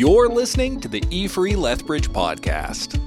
You're listening to the E Free Lethbridge podcast.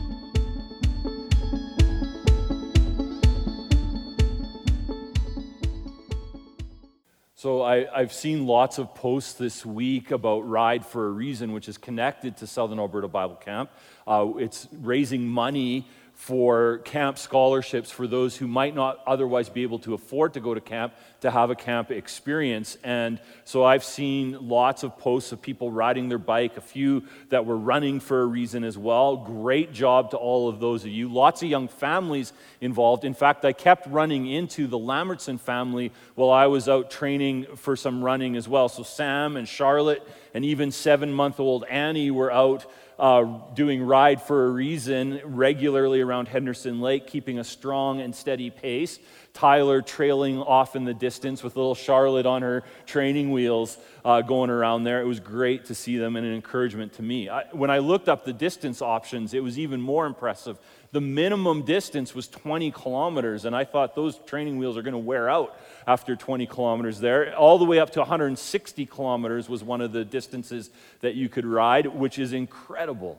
So I, have seen lots of posts this week about Ride for a Reason, which is connected to Southern Alberta Bible Camp. Uh, it's raising money for camp scholarships for those who might not otherwise be able to afford to go to camp to have a camp experience. And so I've seen lots of posts of people riding their bike, a few that were running for a reason as well. Great job to all of those of you. Lots of young families involved. In fact, I kept running into the Lambertson family while I was out training for some running as well. So Sam and Charlotte and even seven month old Annie were out uh, doing Ride for a Reason regularly around Henderson Lake, keeping a strong and steady pace. Tyler trailing off in the distance with little Charlotte on her training wheels uh, going around there. It was great to see them and an encouragement to me. I, when I looked up the distance options, it was even more impressive. The minimum distance was 20 kilometers, and I thought those training wheels are going to wear out after 20 kilometers there. All the way up to 160 kilometers was one of the distances that you could ride, which is incredible.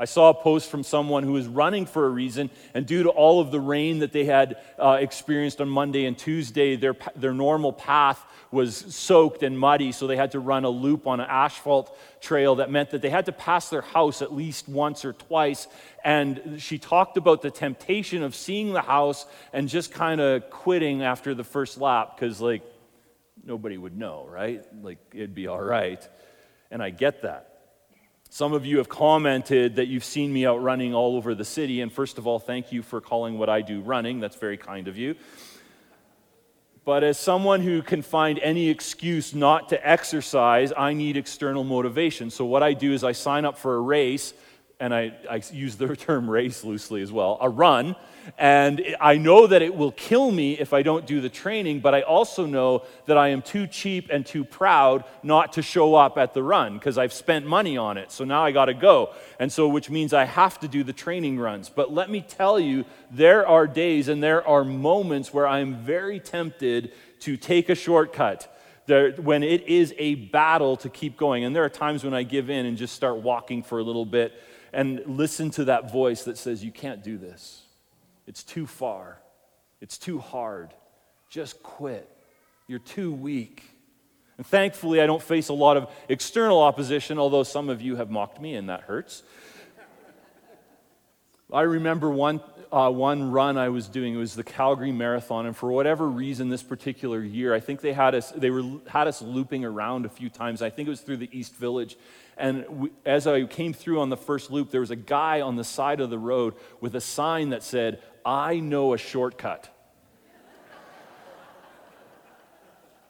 I saw a post from someone who was running for a reason, and due to all of the rain that they had uh, experienced on Monday and Tuesday, their, their normal path was soaked and muddy, so they had to run a loop on an asphalt trail that meant that they had to pass their house at least once or twice. And she talked about the temptation of seeing the house and just kind of quitting after the first lap because, like, nobody would know, right? Like, it'd be all right. And I get that. Some of you have commented that you've seen me out running all over the city. And first of all, thank you for calling what I do running. That's very kind of you. But as someone who can find any excuse not to exercise, I need external motivation. So what I do is I sign up for a race and I, I, use the term race loosely as well, a run. And I know that it will kill me if I don't do the training, but I also know that I am too cheap and too proud not to show up at the run because I've spent money on it. So now I got to go. And so, which means I have to do the training runs. But let me tell you, there are days and there are moments where I'm very tempted to take a shortcut. There, when it is a battle to keep going. And there are times when I give in and just start walking for a little bit and listen to that voice that says, You can't do this. It's too far. It's too hard. Just quit. You're too weak. And thankfully, I don't face a lot of external opposition, although some of you have mocked me, and that hurts. I remember one, uh, one run I was doing. It was the Calgary Marathon, and for whatever reason, this particular year, I think they had us. They were had us looping around a few times. I think it was through the East Village, and we, as I came through on the first loop, there was a guy on the side of the road with a sign that said, I know a shortcut.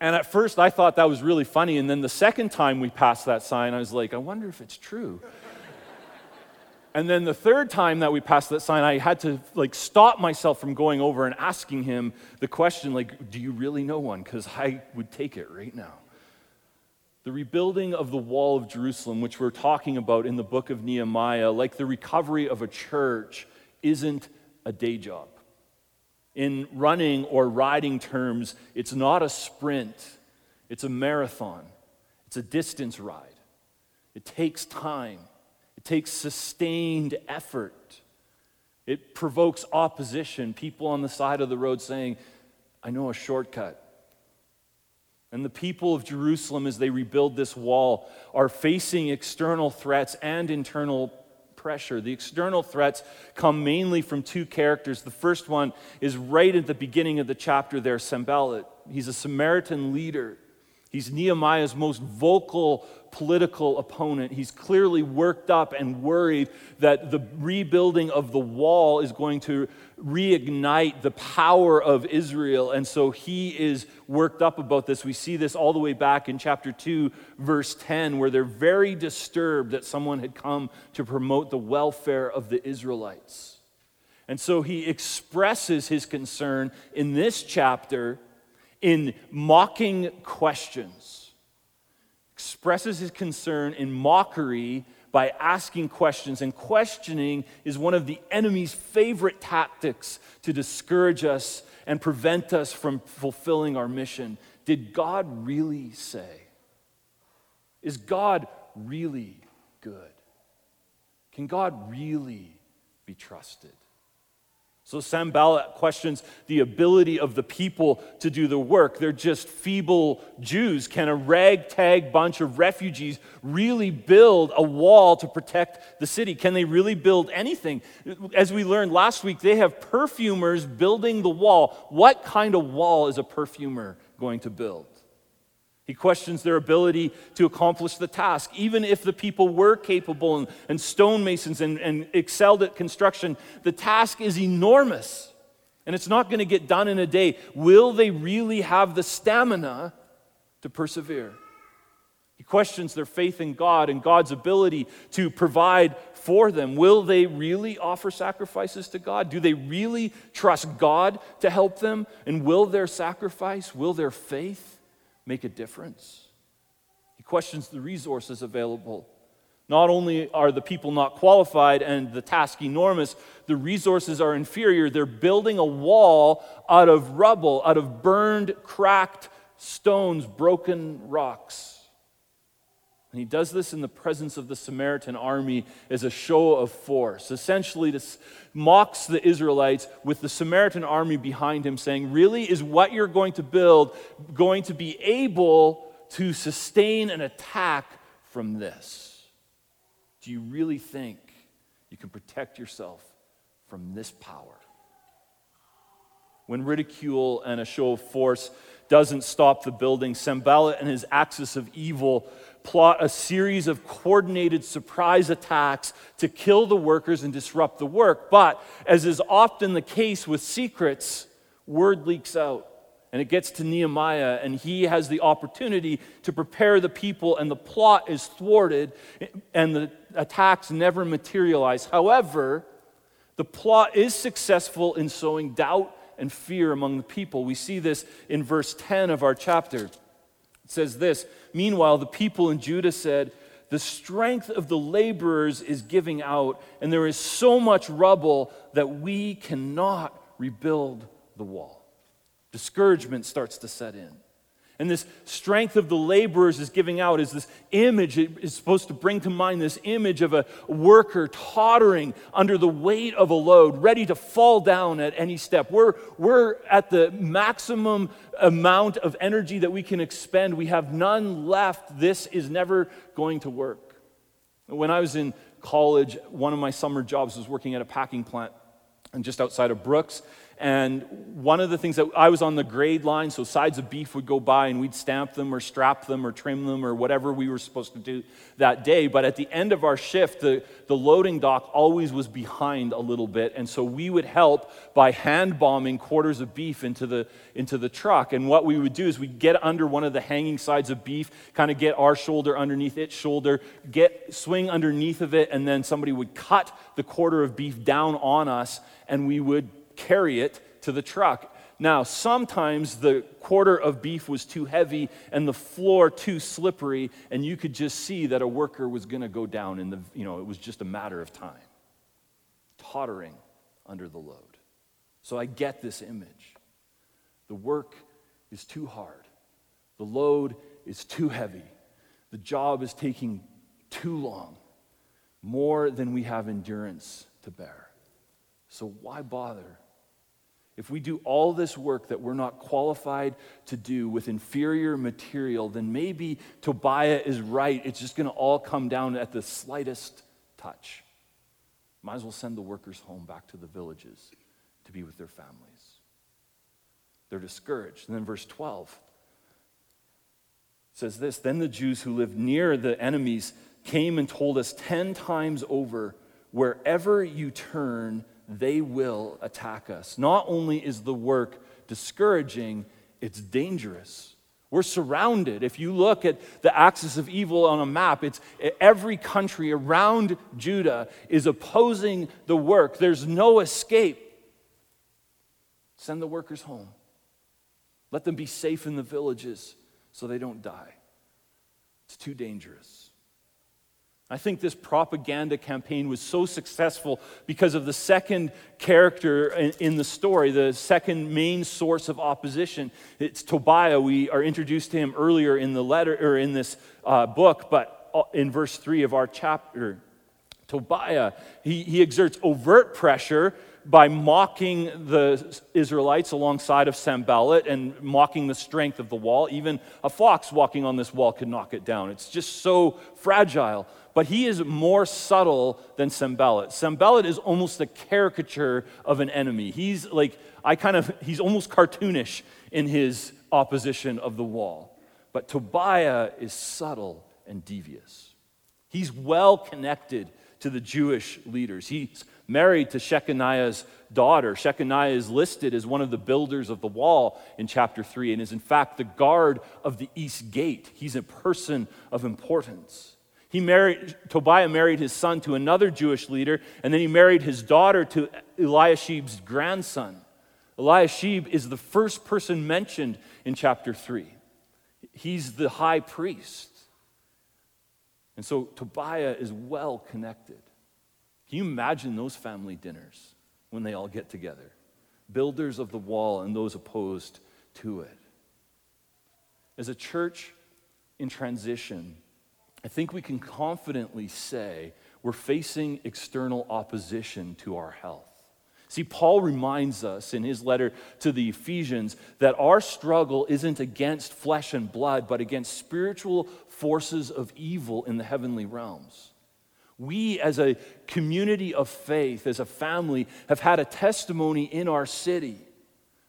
and at first, I thought that was really funny. And then the second time we passed that sign, I was like, I wonder if it's true. and then the third time that we passed that sign, I had to like stop myself from going over and asking him the question, like, do you really know one? Because I would take it right now. The rebuilding of the wall of Jerusalem, which we're talking about in the book of Nehemiah, like the recovery of a church, isn't a day job. In running or riding terms, it's not a sprint, it's a marathon, it's a distance ride. It takes time, it takes sustained effort. It provokes opposition, people on the side of the road saying, I know a shortcut. And the people of Jerusalem, as they rebuild this wall, are facing external threats and internal pressure. The external threats come mainly from two characters. The first one is right at the beginning of the chapter there, Sanballat. He's a Samaritan leader. He's Nehemiah's most vocal political opponent. He's clearly worked up and worried that the rebuilding of the wall is going to reignite the power of Israel. And so he is worked up about this. We see this all the way back in chapter 2, verse 10, where they're very disturbed that someone had come to promote the welfare of the Israelites. And so he expresses his concern in this chapter in mocking questions expresses his concern in mockery by asking questions. And questioning is one of the enemy's favorite tactics to discourage us and prevent us from fulfilling our mission. Did God really say? Is God really good? Can God really be trusted? So Sanballat questions the ability of the people to do the work. They're just feeble Jews. Can a ragtag bunch of refugees really build a wall to protect the city? Can they really build anything? As we learned last week, they have perfumers building the wall. What kind of wall is a perfumer going to build? He questions their ability to accomplish the task. Even if the people were capable and, and stonemasons and, and excelled at construction, the task is enormous and it's not going to get done in a day. Will they really have the stamina to persevere? He questions their faith in God and God's ability to provide for them. Will they really offer sacrifices to God? Do they really trust God to help them? And will their sacrifice, will their faith, make a difference. He questions the resources available. Not only are the people not qualified and the task enormous, the resources are inferior. They're building a wall out of rubble, out of burned, cracked stones, broken rocks. And he does this in the presence of the Samaritan army as a show of force. Essentially, to mocks the Israelites with the Samaritan army behind him, saying, Really, is what you're going to build going to be able to sustain an attack from this? Do you really think you can protect yourself from this power? When ridicule and a show of force doesn't stop the building, Sanballat and his axis of evil plot a series of coordinated surprise attacks to kill the workers and disrupt the work. But, as is often the case with secrets, word leaks out. And it gets to Nehemiah, and he has the opportunity to prepare the people, and the plot is thwarted, and the attacks never materialize. However, the plot is successful in sowing doubt and fear among the people. We see this in verse 10 of our chapter. It says this Meanwhile, the people in Judah said, The strength of the laborers is giving out, and there is so much rubble that we cannot rebuild the wall. Discouragement starts to set in. And this strength of the laborers is giving out is this image, it is supposed to bring to mind this image of a worker tottering under the weight of a load, ready to fall down at any step. We're, we're at the maximum amount of energy that we can expend. We have none left. This is never going to work. When I was in college, one of my summer jobs was working at a packing plant and just outside of Brooks. And one of the things that I was on the grade line, so sides of beef would go by and we'd stamp them or strap them or trim them or whatever we were supposed to do that day. But at the end of our shift, the, the loading dock always was behind a little bit. And so we would help by hand bombing quarters of beef into the, into the truck. And what we would do is we'd get under one of the hanging sides of beef, kind of get our shoulder underneath its shoulder, get swing underneath of it, and then somebody would cut the quarter of beef down on us and we would carry it to the truck. Now, sometimes the quarter of beef was too heavy and the floor too slippery, and you could just see that a worker was going to go down in the, you know, it was just a matter of time. Tottering under the load. So I get this image. The work is too hard, the load is too heavy, the job is taking too long, more than we have endurance to bear. So why bother? If we do all this work that we're not qualified to do with inferior material, then maybe Tobiah is right. It's just going to all come down at the slightest touch. Might as well send the workers home back to the villages to be with their families. They're discouraged. And then verse 12 says this Then the Jews who lived near the enemies came and told us 10 times over wherever you turn, they will attack us. Not only is the work discouraging, it's dangerous. We're surrounded. If you look at the axis of evil on a map, it's every country around Judah is opposing the work. There's no escape. Send the workers home. Let them be safe in the villages so they don't die. It's too dangerous. I think this propaganda campaign was so successful because of the second character in the story, the second main source of opposition. It's Tobiah. We are introduced to him earlier in the letter or in this uh, book, but uh, in verse 3 of our chapter, Tobiah, he, he exerts overt pressure by mocking the Israelites alongside of Sanballat and mocking the strength of the wall. Even a fox walking on this wall could knock it down. It's just so fragile. But he is more subtle than Sanballat. Sanballat is almost a caricature of an enemy. He's like, I kind of, he's almost cartoonish in his opposition of the wall. But Tobiah is subtle and devious. He's well connected to the Jewish leaders. He's married to Shechaniah's daughter. Shechaniah is listed as one of the builders of the wall in chapter 3 and is, in fact, the guard of the east gate. He's a person of importance. He married, Tobiah married his son to another Jewish leader, and then he married his daughter to Eliashib's grandson. Eliashib is the first person mentioned in chapter 3. He's the high priest. And so Tobiah is well connected. Can you imagine those family dinners when they all get together? Builders of the wall and those opposed to it. As a church in transition, I think we can confidently say we're facing external opposition to our health. See, Paul reminds us in his letter to the Ephesians that our struggle isn't against flesh and blood, but against spiritual forces of evil in the heavenly realms. We, as a community of faith, as a family, have had a testimony in our city.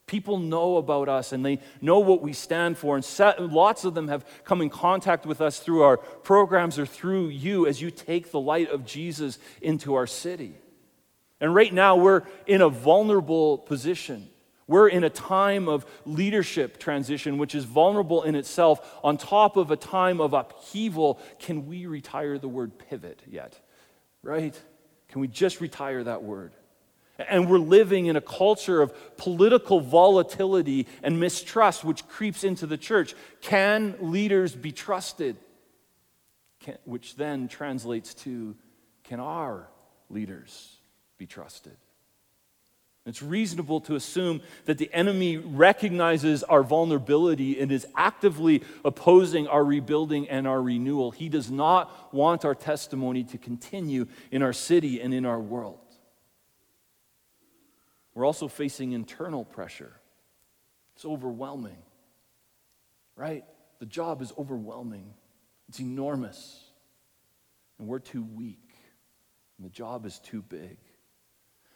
People know about us and they know what we stand for. And lots of them have come in contact with us through our programs or through you as you take the light of Jesus into our city. And right now, we're in a vulnerable position. We're in a time of leadership transition, which is vulnerable in itself, on top of a time of upheaval. Can we retire the word pivot yet? Right? Can we just retire that word? And we're living in a culture of political volatility and mistrust, which creeps into the church. Can leaders be trusted? Can, which then translates to can our leaders be trusted? It's reasonable to assume that the enemy recognizes our vulnerability and is actively opposing our rebuilding and our renewal. He does not want our testimony to continue in our city and in our world. We're also facing internal pressure. It's overwhelming, right? The job is overwhelming, it's enormous, and we're too weak, and the job is too big.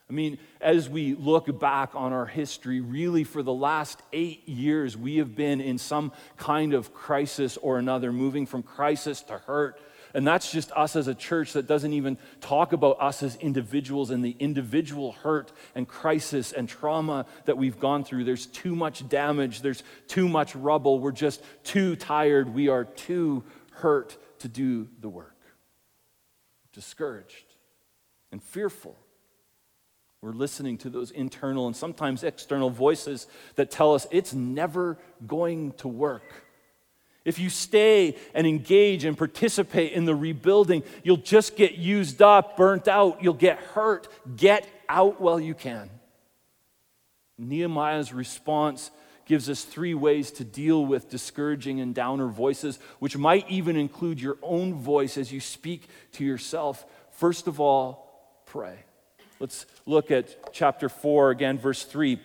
I mean, as we look back on our history, really for the last eight years, we have been in some kind of crisis or another, moving from crisis to hurt. And that's just us as a church that doesn't even talk about us as individuals and the individual hurt and crisis and trauma that we've gone through. There's too much damage, there's too much rubble. We're just too tired. We are too hurt to do the work. Discouraged and fearful we're listening to those internal and sometimes external voices that tell us it's never going to work. If you stay and engage and participate in the rebuilding, you'll just get used up, burnt out, you'll get hurt. Get out while you can. Nehemiah's response gives us three ways to deal with discouraging and downer voices, which might even include your own voice as you speak to yourself. First of all, pray. Let's look at chapter 4 again, verse 3.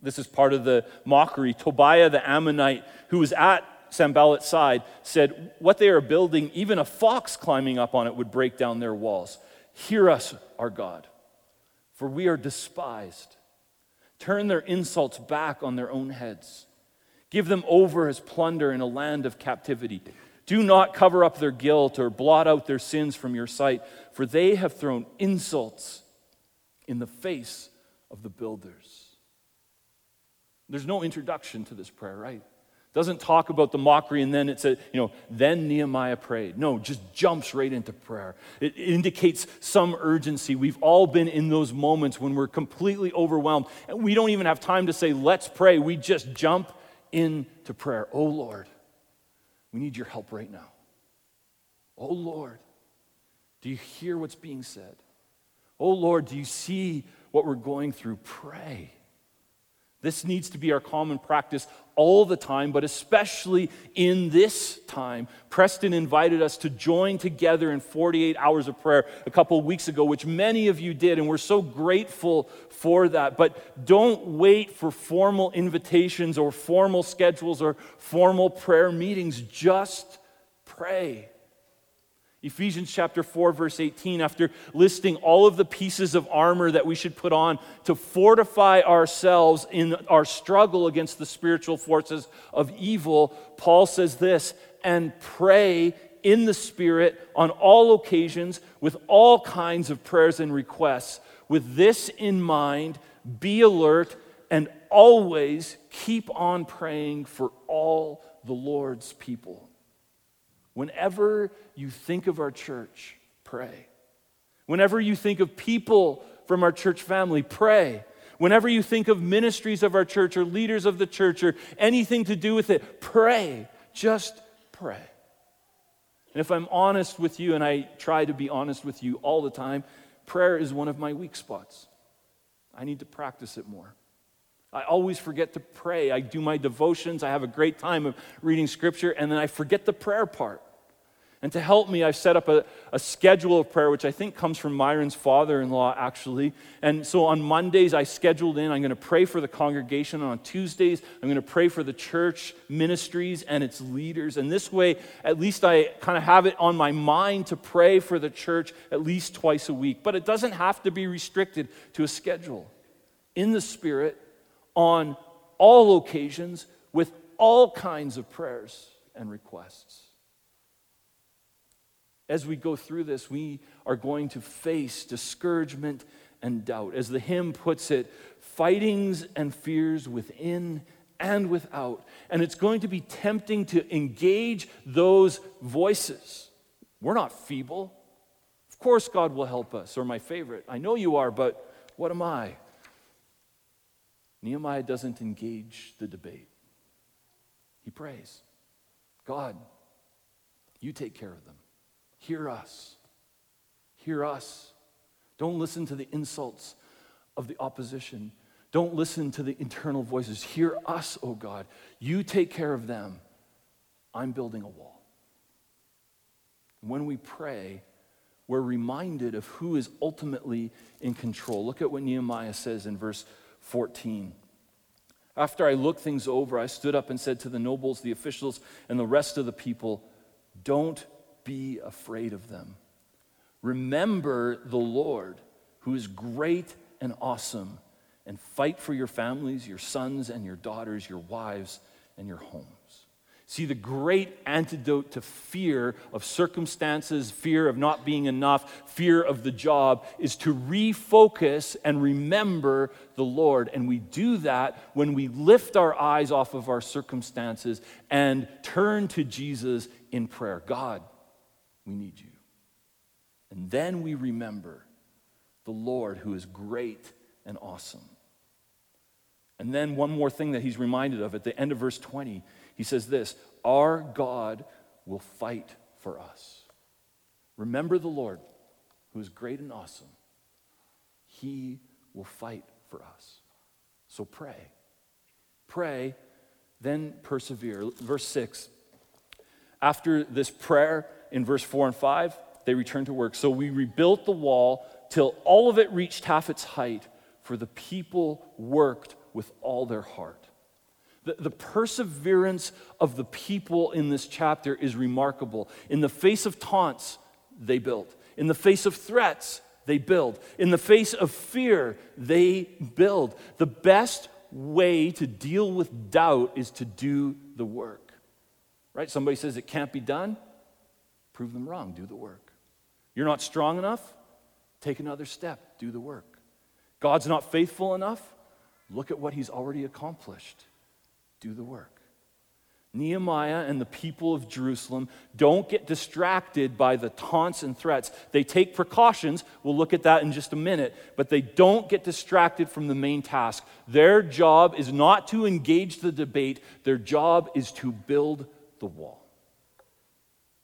This is part of the mockery. Tobiah the Ammonite, who was at Sanballat's side, said, What they are building, even a fox climbing up on it would break down their walls. Hear us, our God, for we are despised. Turn their insults back on their own heads. Give them over as plunder in a land of captivity. Do not cover up their guilt or blot out their sins from your sight, for they have thrown insults in the face of the builders. There's no introduction to this prayer, right? Doesn't talk about the mockery and then it says, you know, then Nehemiah prayed. No, just jumps right into prayer. It indicates some urgency. We've all been in those moments when we're completely overwhelmed and we don't even have time to say, let's pray. We just jump into prayer. Oh Lord, we need your help right now. Oh Lord, do you hear what's being said? Oh Lord, do you see what we're going through? Pray. This needs to be our common practice all the time, but especially in this time. Preston invited us to join together in 48 hours of prayer a couple weeks ago, which many of you did, and we're so grateful for that. But don't wait for formal invitations or formal schedules or formal prayer meetings. Just pray. Ephesians chapter 4, verse 18, after listing all of the pieces of armor that we should put on to fortify ourselves in our struggle against the spiritual forces of evil, Paul says this and pray in the Spirit on all occasions with all kinds of prayers and requests. With this in mind, be alert and always keep on praying for all the Lord's people. Whenever you think of our church, pray. Whenever you think of people from our church family, pray. Whenever you think of ministries of our church or leaders of the church or anything to do with it, pray. Just pray. And if I'm honest with you, and I try to be honest with you all the time, prayer is one of my weak spots. I need to practice it more. I always forget to pray. I do my devotions, I have a great time of reading scripture, and then I forget the prayer part. And to help me, I've set up a, a schedule of prayer, which I think comes from Myron's father in law, actually. And so on Mondays, I scheduled in, I'm going to pray for the congregation. And on Tuesdays, I'm going to pray for the church ministries and its leaders. And this way, at least I kind of have it on my mind to pray for the church at least twice a week. But it doesn't have to be restricted to a schedule. In the Spirit, on all occasions, with all kinds of prayers and requests as we go through this, we are going to face discouragement and doubt. As the hymn puts it, fightings and fears within and without. And it's going to be tempting to engage those voices. We're not feeble. Of course, God will help us, or my favorite. I know you are, but what am I? Nehemiah doesn't engage the debate, he prays God, you take care of them. Hear us. Hear us. Don't listen to the insults of the opposition. Don't listen to the internal voices. Hear us, O oh God. You take care of them. I'm building a wall. When we pray, we're reminded of who is ultimately in control. Look at what Nehemiah says in verse 14. After I looked things over, I stood up and said to the nobles, the officials, and the rest of the people, Don't be afraid of them. Remember the Lord, who is great and awesome, and fight for your families, your sons and your daughters, your wives and your homes. See, the great antidote to fear of circumstances, fear of not being enough, fear of the job is to refocus and remember the Lord. And we do that when we lift our eyes off of our circumstances and turn to Jesus in prayer. God, we need you. And then we remember the Lord who is great and awesome. And then one more thing that he's reminded of at the end of verse 20, he says this Our God will fight for us. Remember the Lord who is great and awesome. He will fight for us. So pray. Pray, then persevere. Verse 6 After this prayer, in verse 4 and 5, they returned to work. So we rebuilt the wall till all of it reached half its height, for the people worked with all their heart. The, the, perseverance of the people in this chapter is remarkable. In the face of taunts, they built. In the face of threats, they build. In the face of fear, they build. The best way to deal with doubt is to do the work. Right? Somebody says it can't be done. Prove them wrong. Do the work. You're not strong enough? Take another step. Do the work. God's not faithful enough? Look at what he's already accomplished. Do the work. Nehemiah and the people of Jerusalem don't get distracted by the taunts and threats. They take precautions. We'll look at that in just a minute. But they don't get distracted from the main task. Their job is not to engage the debate, their job is to build the wall.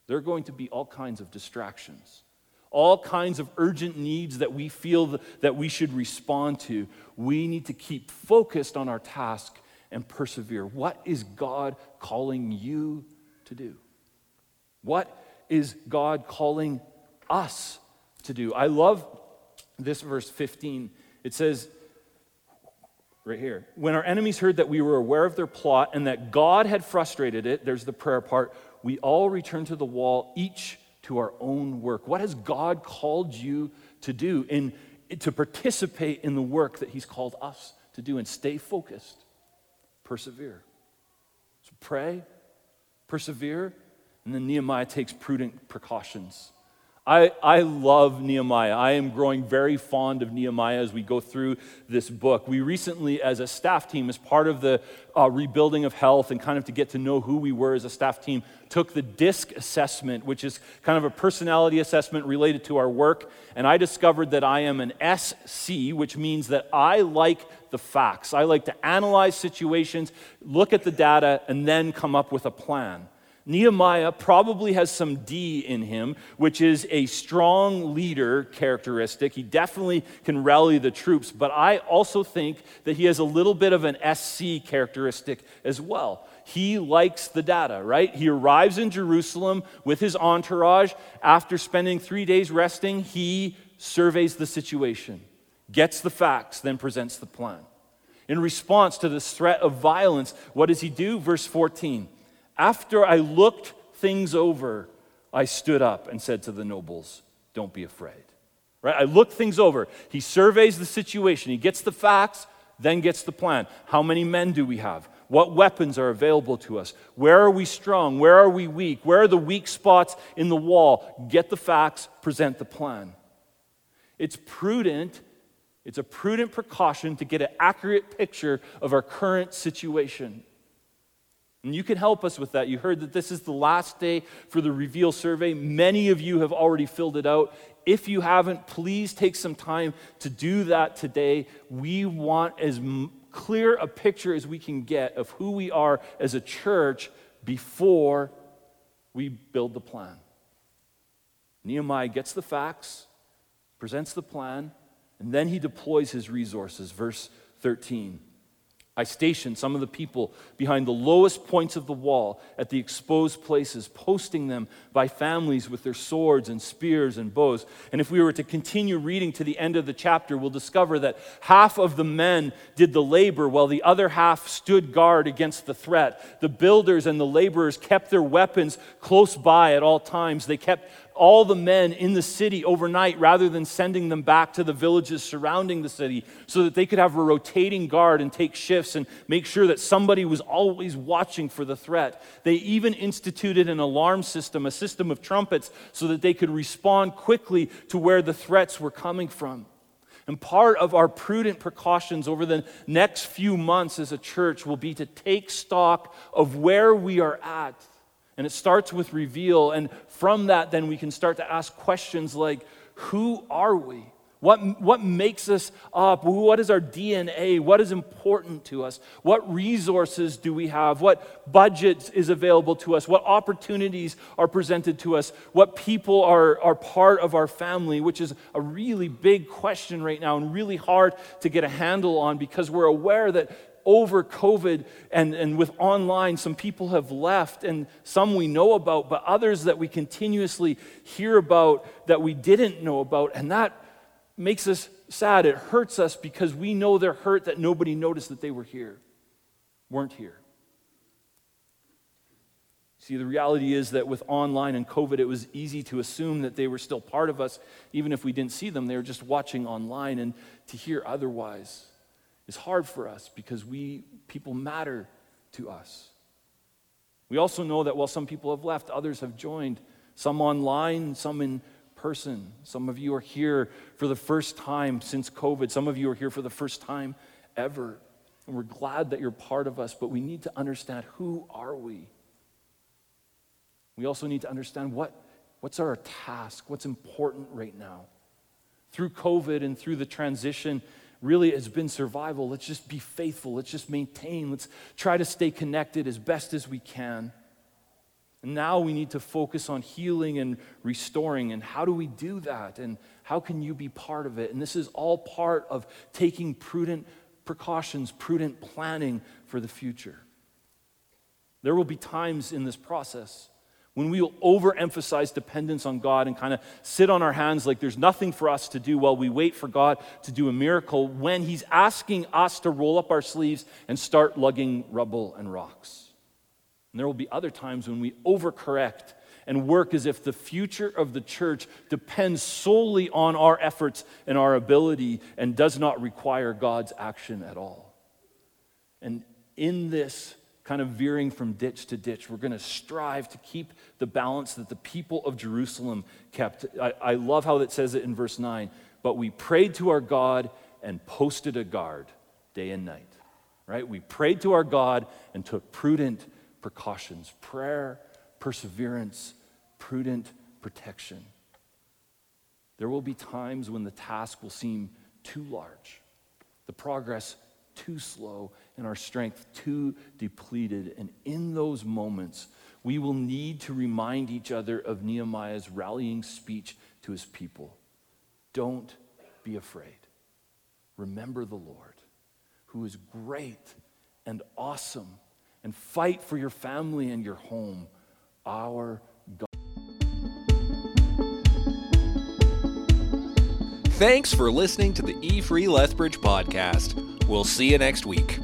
There are going to be all kinds of distractions, all kinds of urgent needs that we feel that we should respond to. We need to keep focused on our task and persevere. What is God calling you to do? What is God calling us to do? I love this verse 15. It says, right here, when our enemies heard that we were aware of their plot and that God had frustrated it, there's the prayer part, we all return to the wall, each to our own work. What has God called you to do? In, to participate in the work that He's called us to do and stay focused, persevere. So pray, persevere, and then Nehemiah takes prudent precautions. I, I love Nehemiah. I am growing very fond of Nehemiah as we go through this book. We recently, as a staff team, as part of the uh, rebuilding of health and kind of to get to know who we were as a staff team, took the DISC assessment, which is kind of a personality assessment related to our work. And I discovered that I am an SC, which means that I like the facts. I like to analyze situations, look at the data, and then come up with a plan. Nehemiah probably has some D in him, which is a strong leader characteristic. He definitely can rally the troops, but I also think that he has a little bit of an SC characteristic as well. He likes the data, right? He arrives in Jerusalem with his entourage. After spending three days resting, he surveys the situation, gets the facts, then presents the plan. In response to this threat of violence, what does he do? Verse 14. After I looked things over, I stood up and said to the nobles, Don't be afraid. Right? I looked things over. He surveys the situation, he gets the facts, then gets the plan. How many men do we have? What weapons are available to us? Where are we strong? Where are we weak? Where are the weak spots in the wall? Get the facts, present the plan. It's prudent, it's a prudent precaution to get an accurate picture of our current situation. And you can help us with that. You heard that this is the last day for the Reveal survey. Many of you have already filled it out. If you haven't, please take some time to do that today. We want as clear a picture as we can get of who we are as a church before we build the plan. Nehemiah gets the facts, presents the plan, and then he deploys his resources. Verse 13. I stationed some of the people behind the lowest points of the wall at the exposed places, posting them by families with their swords and spears and bows. And if we were to continue reading to the end of the chapter, we'll discover that half of the men did the labor while the other half stood guard against the threat. The builders and the laborers kept their weapons close by at all times. They kept all the men in the city overnight rather than sending them back to the villages surrounding the city so that they could have a rotating guard and take shifts and make sure that somebody was always watching for the threat. They even instituted an alarm system, a system of trumpets, so that they could respond quickly to where the threats were coming from. And part of our prudent precautions over the next few months as a church will be to take stock of where we are at and it starts with reveal. And from that, then we can start to ask questions like who are we? What, what makes us up? What is our DNA? What is important to us? What resources do we have? What budget is available to us? What opportunities are presented to us? What people are, are part of our family? Which is a really big question right now and really hard to get a handle on because we're aware that over COVID and, and with online, some people have left, and some we know about, but others that we continuously hear about that we didn't know about. And that makes us sad. It hurts us because we know they're hurt that nobody noticed that they were here, weren't here. See, the reality is that with online and COVID, it was easy to assume that they were still part of us, even if we didn't see them. They were just watching online, and to hear otherwise is hard for us because we people matter to us. We also know that while some people have left, others have joined, some online, some in person. Some of you are here for the first time since COVID. Some of you are here for the first time ever. And we're glad that you're part of us, but we need to understand who are we? We also need to understand what, what's our task, what's important right now. Through COVID and through the transition really has been survival. Let's just be faithful. Let's just maintain. Let's try to stay connected as best as we can. And now we need to focus on healing and restoring. And how do we do that? And how can you be part of it? And this is all part of taking prudent precautions, prudent planning for the future. There will be times in this process when we will overemphasize dependence on God and kind of sit on our hands like there's nothing for us to do while we wait for God to do a miracle, when He's asking us to roll up our sleeves and start lugging rubble and rocks. And there will be other times when we overcorrect and work as if the future of the church depends solely on our efforts and our ability and does not require God's action at all. And in this kind of veering from ditch to ditch, we're going to strive to keep the balance that the people of Jerusalem kept. I, I love how it says it in verse 9. But we prayed to our God and posted a guard day and night. Right? We prayed to our God and took prudent precautions. Prayer perseverance, prudent protection. There will be times when the task will seem too large, the progress too slow, and our strength too depleted. And in those moments, we will need to remind each other of Nehemiah's rallying speech to his people Don't be afraid. Remember the Lord, who is great and awesome and fight for your family and your home, our Thanks for listening to the E Free Lethbridge podcast. We'll see you next week.